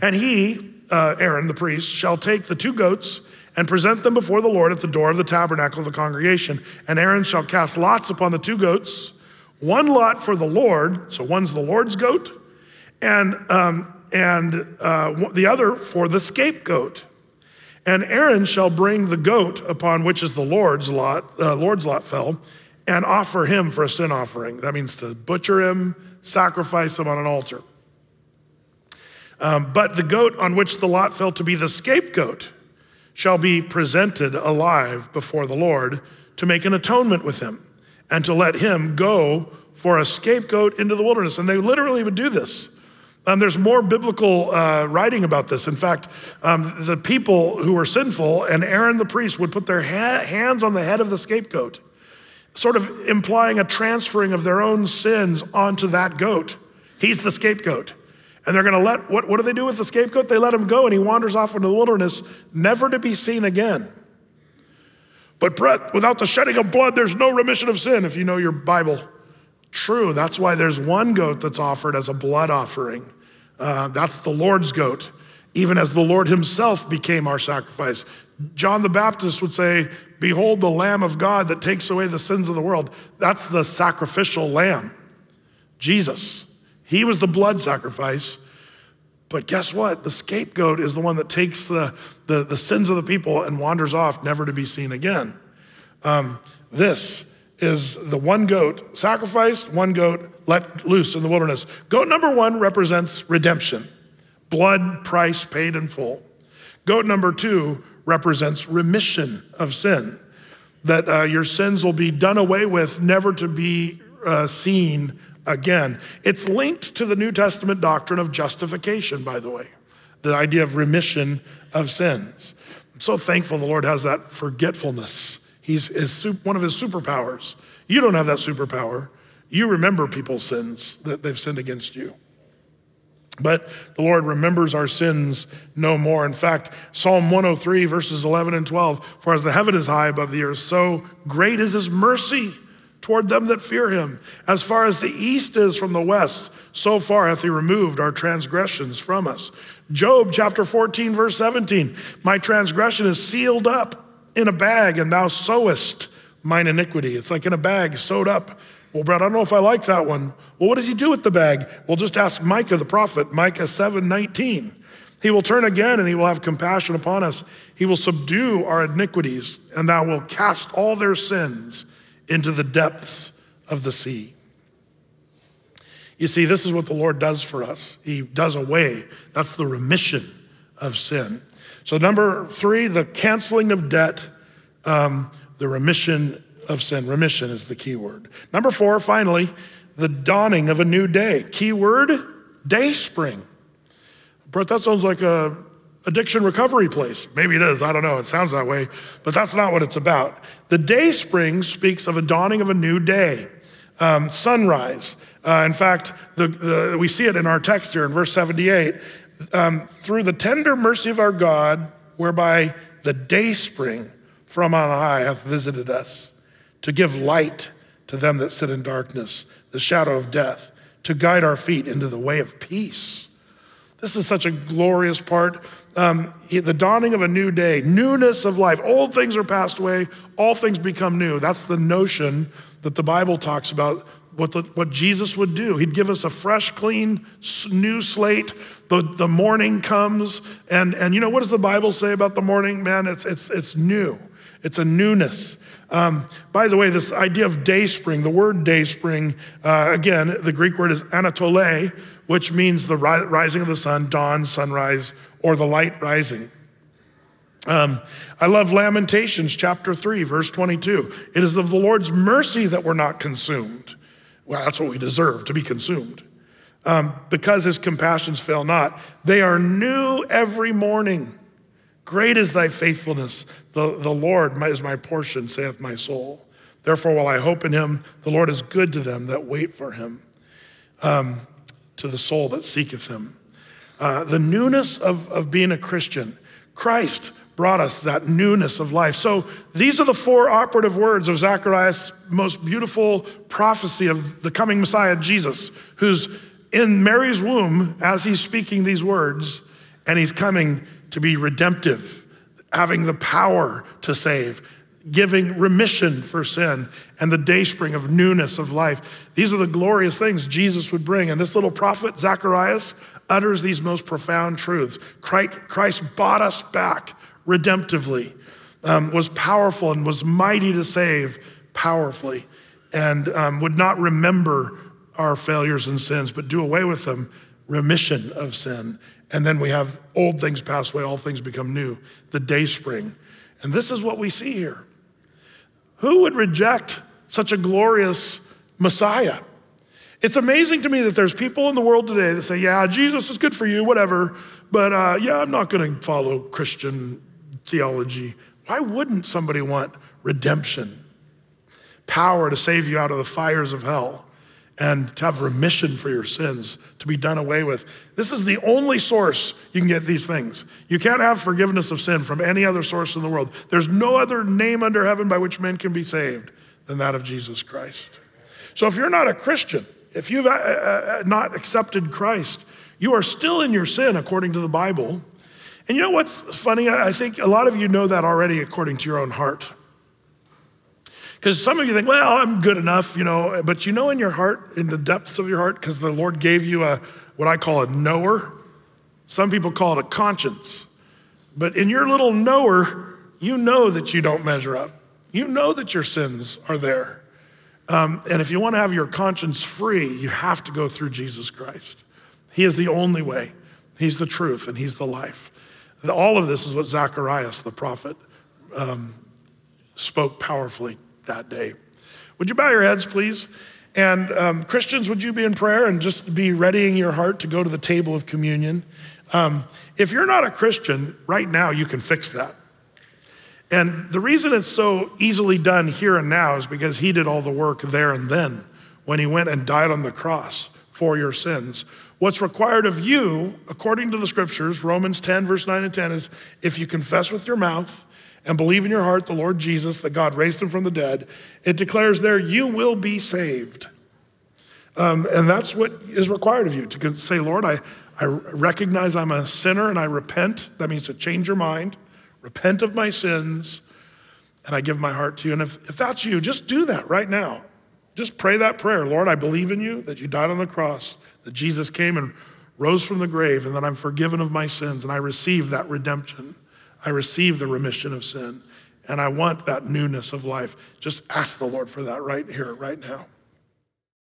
S1: And he, uh, Aaron the priest, shall take the two goats and present them before the Lord at the door of the tabernacle of the congregation. And Aaron shall cast lots upon the two goats, one lot for the Lord, so one's the Lord's goat, and, um, and uh, the other for the scapegoat. And Aaron shall bring the goat upon which is the Lord's lot, uh, Lord's lot fell, and offer him for a sin offering. That means to butcher him, sacrifice him on an altar. Um, but the goat on which the lot fell to be the scapegoat shall be presented alive before the Lord to make an atonement with him and to let him go for a scapegoat into the wilderness. And they literally would do this. Um, there's more biblical uh, writing about this. In fact, um, the people who were sinful and Aaron the priest would put their ha- hands on the head of the scapegoat, sort of implying a transferring of their own sins onto that goat. He's the scapegoat. And they're going to let, what, what do they do with the scapegoat? They let him go and he wanders off into the wilderness, never to be seen again. But without the shedding of blood, there's no remission of sin, if you know your Bible. True, that's why there's one goat that's offered as a blood offering. Uh, that's the Lord's goat, even as the Lord himself became our sacrifice. John the Baptist would say, Behold the Lamb of God that takes away the sins of the world. That's the sacrificial lamb, Jesus. He was the blood sacrifice. But guess what? The scapegoat is the one that takes the, the, the sins of the people and wanders off, never to be seen again. Um, this is the one goat sacrificed, one goat let loose in the wilderness. Goat number one represents redemption, blood price paid in full. Goat number two represents remission of sin, that uh, your sins will be done away with, never to be uh, seen again. It's linked to the New Testament doctrine of justification, by the way, the idea of remission of sins. I'm so thankful the Lord has that forgetfulness. He's is one of his superpowers. You don't have that superpower. You remember people's sins that they've sinned against you. But the Lord remembers our sins no more. In fact, Psalm 103, verses 11 and 12 For as the heaven is high above the earth, so great is his mercy toward them that fear him. As far as the east is from the west, so far hath he removed our transgressions from us. Job chapter 14, verse 17 My transgression is sealed up in a bag, and thou sowest mine iniquity. It's like in a bag, sewed up. Well, Brad, I don't know if I like that one. Well, what does he do with the bag? Well, just ask Micah the prophet, Micah 7 19. He will turn again and he will have compassion upon us. He will subdue our iniquities, and thou wilt cast all their sins into the depths of the sea. You see, this is what the Lord does for us. He does away. That's the remission of sin. So, number three, the canceling of debt, um, the remission of sin. Remission is the key word. Number four, finally, the dawning of a new day. Key word, day spring. Brett, that sounds like a addiction recovery place. Maybe it is, I don't know, it sounds that way, but that's not what it's about. The day spring speaks of a dawning of a new day, um, sunrise. Uh, in fact, the, the, we see it in our text here in verse 78 um, through the tender mercy of our God, whereby the day spring from on high hath visited us, to give light to them that sit in darkness, the shadow of death, to guide our feet into the way of peace. This is such a glorious part. Um, the dawning of a new day, newness of life. Old things are passed away, all things become new. That's the notion that the Bible talks about what, the, what Jesus would do. He'd give us a fresh, clean, new slate. The, the morning comes, and, and you know, what does the Bible say about the morning? Man, it's, it's, it's new, it's a newness. Um, by the way, this idea of day spring, the word day spring, uh, again, the Greek word is anatole, which means the ri- rising of the sun, dawn, sunrise, or the light rising. Um, I love Lamentations chapter 3, verse 22. It is of the Lord's mercy that we're not consumed. Well, that's what we deserve to be consumed. Um, because his compassions fail not. They are new every morning. Great is thy faithfulness. The, the Lord is my portion, saith my soul. Therefore, while I hope in him, the Lord is good to them that wait for him. Um, to the soul that seeketh him. Uh, the newness of, of being a Christian. Christ brought us that newness of life. So these are the four operative words of Zechariah's most beautiful prophecy of the coming Messiah, Jesus, who's in Mary's womb as he's speaking these words, and he's coming to be redemptive, having the power to save, giving remission for sin, and the dayspring of newness of life. These are the glorious things Jesus would bring. And this little prophet, Zacharias, utters these most profound truths. Christ bought us back redemptively, um, was powerful and was mighty to save powerfully, and um, would not remember our failures and sins, but do away with them, remission of sin. And then we have old things pass away, all things become new, the day spring. And this is what we see here. Who would reject such a glorious Messiah? It's amazing to me that there's people in the world today that say, yeah, Jesus is good for you, whatever, but uh, yeah, I'm not going to follow Christian theology. Why wouldn't somebody want redemption, power to save you out of the fires of hell, and to have remission for your sins, to be done away with? This is the only source you can get these things. You can't have forgiveness of sin from any other source in the world. There's no other name under heaven by which men can be saved than that of Jesus Christ. So if you're not a Christian, if you've uh, uh, uh, not accepted Christ, you are still in your sin according to the Bible. And you know what's funny? I think a lot of you know that already according to your own heart. Because some of you think, well, I'm good enough, you know, but you know in your heart, in the depths of your heart, because the Lord gave you a what I call a knower. Some people call it a conscience. But in your little knower, you know that you don't measure up. You know that your sins are there. Um, and if you want to have your conscience free, you have to go through Jesus Christ. He is the only way, He's the truth, and He's the life. All of this is what Zacharias, the prophet, um, spoke powerfully that day. Would you bow your heads, please? And um, Christians, would you be in prayer and just be readying your heart to go to the table of communion? Um, if you're not a Christian, right now you can fix that. And the reason it's so easily done here and now is because he did all the work there and then when he went and died on the cross for your sins. What's required of you, according to the scriptures, Romans 10, verse 9 and 10, is if you confess with your mouth and believe in your heart the Lord Jesus, that God raised him from the dead, it declares there, you will be saved. Um, and that's what is required of you to say, Lord, I, I recognize I'm a sinner and I repent. That means to change your mind, repent of my sins, and I give my heart to you. And if, if that's you, just do that right now. Just pray that prayer. Lord, I believe in you, that you died on the cross, that Jesus came and rose from the grave, and that I'm forgiven of my sins, and I receive that redemption. I receive the remission of sin, and I want that newness of life. Just ask the Lord for that right here, right now.